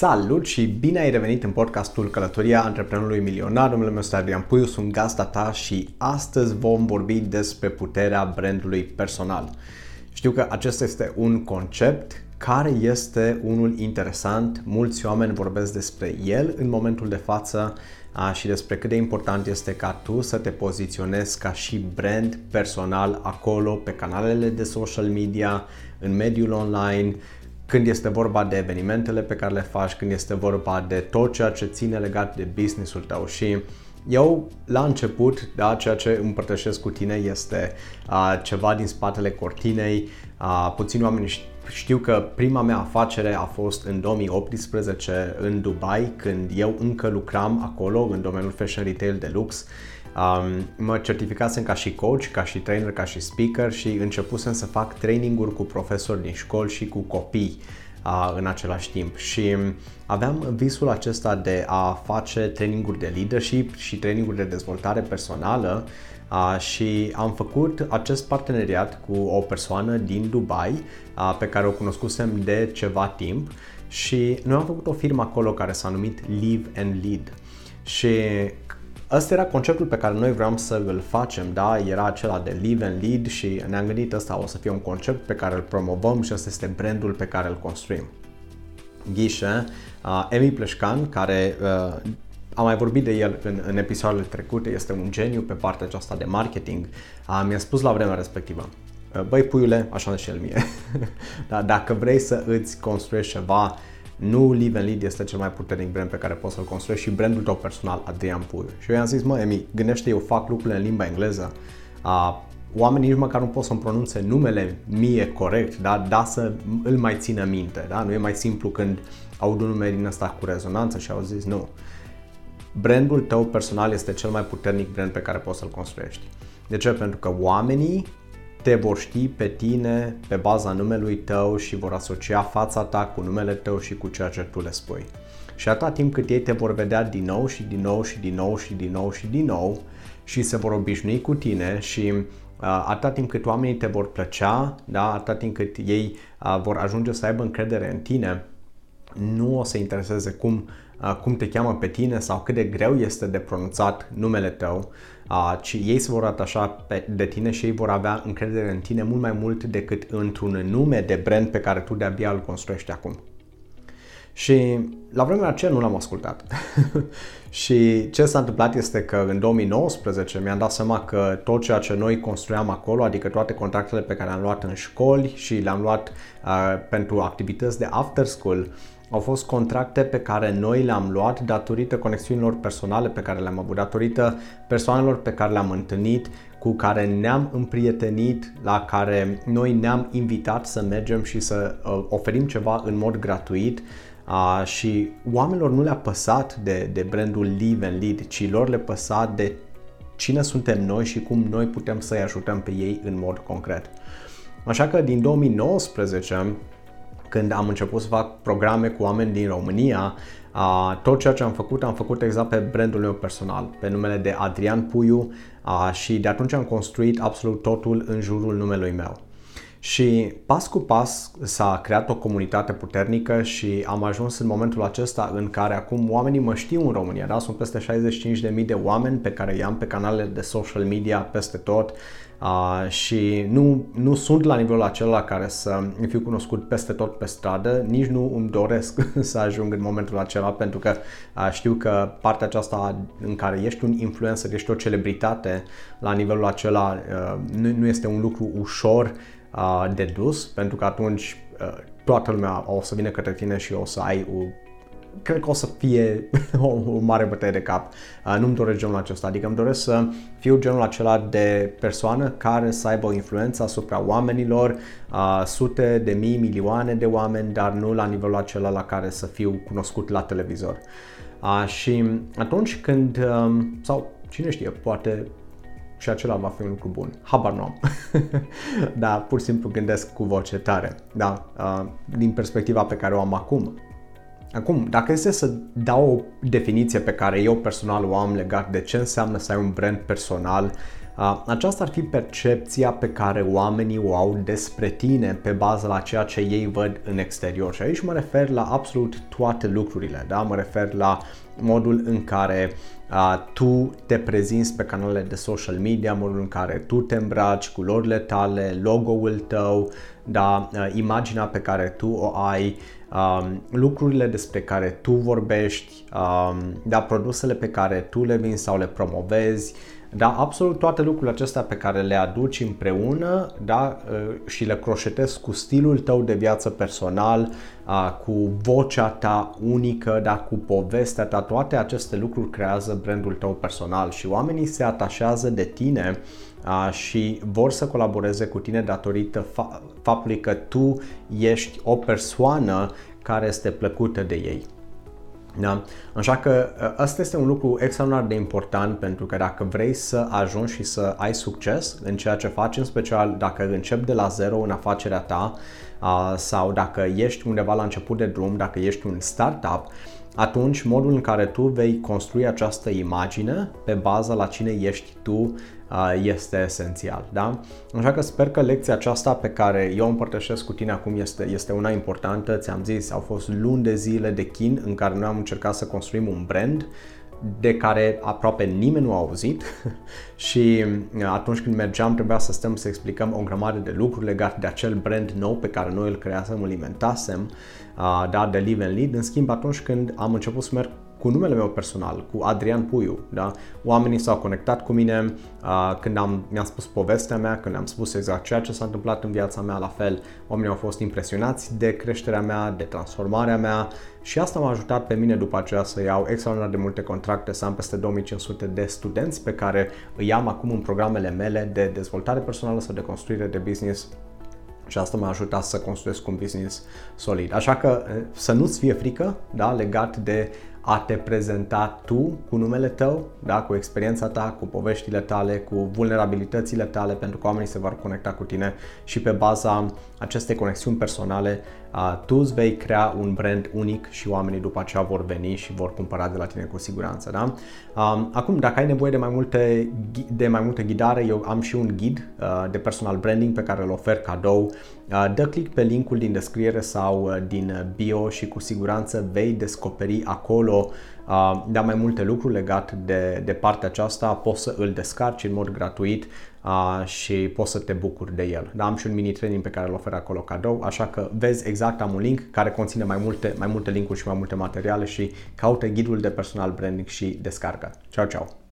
Salut și bine ai revenit în podcastul Călătoria Antreprenorului Milionar. Numele meu este Adrian Puiu, sunt gazda ta și astăzi vom vorbi despre puterea brandului personal. Știu că acesta este un concept care este unul interesant, mulți oameni vorbesc despre el în momentul de față a, și despre cât de important este ca tu să te poziționezi ca și brand personal acolo pe canalele de social media, în mediul online, când este vorba de evenimentele pe care le faci, când este vorba de tot ceea ce ține legat de businessul tău și eu, la început, da, ceea ce împărtășesc cu tine este uh, ceva din spatele cortinei. Uh, puțini oameni știu că prima mea afacere a fost în 2018 în Dubai, când eu încă lucram acolo în domeniul fashion retail de lux. Um, mă certificasem ca și coach, ca și trainer, ca și speaker și începusem să fac traininguri cu profesori din școli și cu copii uh, în același timp. Și aveam visul acesta de a face traininguri de leadership și traininguri de dezvoltare personală uh, și am făcut acest parteneriat cu o persoană din Dubai uh, pe care o cunoscusem de ceva timp și noi am făcut o firmă acolo care s-a numit Live and Lead. Și Ăsta era conceptul pe care noi vreau să îl facem, da? Era acela de live and lead și ne-am gândit ăsta o să fie un concept pe care îl promovăm și ăsta este brandul pe care îl construim. Ghișe, uh, Emi Pleșcan, care uh, am mai vorbit de el în, în episoadele trecute, este un geniu pe partea aceasta de marketing, uh, mi-a spus la vremea respectivă, uh, băi puiule, așa și el mie, da, dacă vrei să îți construiești ceva, nu Live and Lead este cel mai puternic brand pe care poți să-l construiești și brandul tău personal, Adrian Puiu. Și eu i-am zis, mă, Emi, gândește, eu fac lucrurile în limba engleză, uh, oamenii nici măcar nu pot să-mi pronunțe numele mie corect, da, da să îl mai țină minte, da? Nu e mai simplu când aud un nume din ăsta cu rezonanță și au zis nu. Brandul tău personal este cel mai puternic brand pe care poți să-l construiești. De ce? Pentru că oamenii te vor ști pe tine pe baza numelui tău și vor asocia fața ta cu numele tău și cu ceea ce tu le spui. Și atâta timp cât ei te vor vedea din nou și din nou și din nou și din nou și din nou și se vor obișnui cu tine și uh, atâta timp cât oamenii te vor plăcea, da, atâta timp cât ei uh, vor ajunge să aibă încredere în tine, nu o să intereseze cum, uh, cum te cheamă pe tine sau cât de greu este de pronunțat numele tău, uh, ci ei se vor atașa pe, de tine și ei vor avea încredere în tine mult mai mult decât într-un nume de brand pe care tu de-abia îl construiești acum. Și la vremea aceea nu l-am ascultat. și ce s-a întâmplat este că în 2019 mi-am dat seama că tot ceea ce noi construiam acolo, adică toate contractele pe care le-am luat în școli și le-am luat uh, pentru activități de after school, au fost contracte pe care noi le-am luat datorită conexiunilor personale pe care le-am avut, datorită persoanelor pe care le-am întâlnit, cu care ne-am împrietenit, la care noi ne-am invitat să mergem și să uh, oferim ceva în mod gratuit uh, și oamenilor nu le-a păsat de, de brandul Live and Lead, ci lor le păsa de cine suntem noi și cum noi putem să-i ajutăm pe ei în mod concret. Așa că din 2019 când am început să fac programe cu oameni din România, tot ceea ce am făcut, am făcut exact pe brandul meu personal, pe numele de Adrian Puiu și de atunci am construit absolut totul în jurul numelui meu. Și pas cu pas s-a creat o comunitate puternică și am ajuns în momentul acesta în care acum oamenii mă știu în România, da? Sunt peste 65.000 de oameni pe care i-am pe canalele de social media peste tot uh, și nu, nu sunt la nivelul acela care să fiu cunoscut peste tot pe stradă, nici nu îmi doresc să ajung în momentul acela pentru că uh, știu că partea aceasta în care ești un influencer, ești o celebritate la nivelul acela uh, nu, nu este un lucru ușor de dus, pentru că atunci toată lumea o să vină către tine și o să ai o cred că o să fie o, o mare bătaie de cap. Uh, nu-mi doresc genul acesta, adică îmi doresc să fiu genul acela de persoană care să aibă o influență asupra oamenilor, uh, sute de mii, milioane de oameni, dar nu la nivelul acela la care să fiu cunoscut la televizor. Uh, și atunci când, uh, sau cine știe, poate și acela va fi un lucru bun. Habar nu am. da, pur și simplu gândesc cu voce tare. Da, uh, din perspectiva pe care o am acum. Acum, dacă este să dau o definiție pe care eu personal o am legat de ce înseamnă să ai un brand personal Aceasta ar fi percepția pe care oamenii o au despre tine pe bază la ceea ce ei văd în exterior. Și aici mă refer la absolut toate lucrurile, da? Mă refer la modul în care uh, tu te prezinți pe canalele de social media, modul în care tu te îmbraci, culorile tale, logo-ul tău, da, uh, imaginea pe care tu o ai, um, lucrurile despre care tu vorbești, um, da, produsele pe care tu le vinzi sau le promovezi, da, absolut toate lucrurile acestea pe care le aduci împreună da, uh, și le croșetezi cu stilul tău de viață personal, uh, cu vocea ta unică, da, cu povestea ta, toate aceste lucruri creează brandul tău personal și oamenii se atașează de tine uh, și vor să colaboreze cu tine datorită fa- faptului că tu ești o persoană care este plăcută de ei. Da? Așa că ăsta este un lucru extraordinar de important pentru că dacă vrei să ajungi și să ai succes în ceea ce faci, în special dacă începi de la zero în afacerea ta sau dacă ești undeva la început de drum, dacă ești un startup, atunci modul în care tu vei construi această imagine pe baza la cine ești tu este esențial. Da? Așa că sper că lecția aceasta pe care eu o împărtășesc cu tine acum este, este una importantă. Ți-am zis, au fost luni de zile de chin în care noi am încercat să construim un brand de care aproape nimeni nu a auzit și atunci când mergeam trebuia să stăm să explicăm o grămadă de lucruri legate de acel brand nou pe care noi îl creasem, îl inventasem, da, de Live and Lead. În schimb, atunci când am început să merg cu numele meu personal, cu Adrian Puiu. Da? Oamenii s-au conectat cu mine uh, când am, mi-am spus povestea mea, când am spus exact ceea ce s-a întâmplat în viața mea, la fel oamenii au fost impresionați de creșterea mea, de transformarea mea și asta m-a ajutat pe mine după aceea să iau extraordinar de multe contracte, să am peste 2500 de studenți pe care îi am acum în programele mele de dezvoltare personală sau de construire de business și asta m-a ajutat să construiesc un business solid. Așa că să nu-ți fie frică da, legat de a te prezenta tu cu numele tău, da, cu experiența ta, cu poveștile tale, cu vulnerabilitățile tale, pentru că oamenii se vor conecta cu tine și pe baza acestei conexiuni personale, tu îți vei crea un brand unic și oamenii după aceea vor veni și vor cumpăra de la tine cu siguranță. Da? Acum, dacă ai nevoie de mai multe, de mai multe ghidare, eu am și un ghid de personal branding pe care îl ofer cadou. Dă click pe linkul din descriere sau din bio și cu siguranță vei descoperi acolo da mai multe lucruri legate de, de partea aceasta, poți să îl descarci în mod gratuit uh, și poți să te bucuri de el. Da, am și un mini training pe care îl ofer acolo cadou, așa că vezi exact, am un link care conține mai multe, mai multe linkuri și mai multe materiale și caută ghidul de personal branding și descarcă. Ciao, ciao!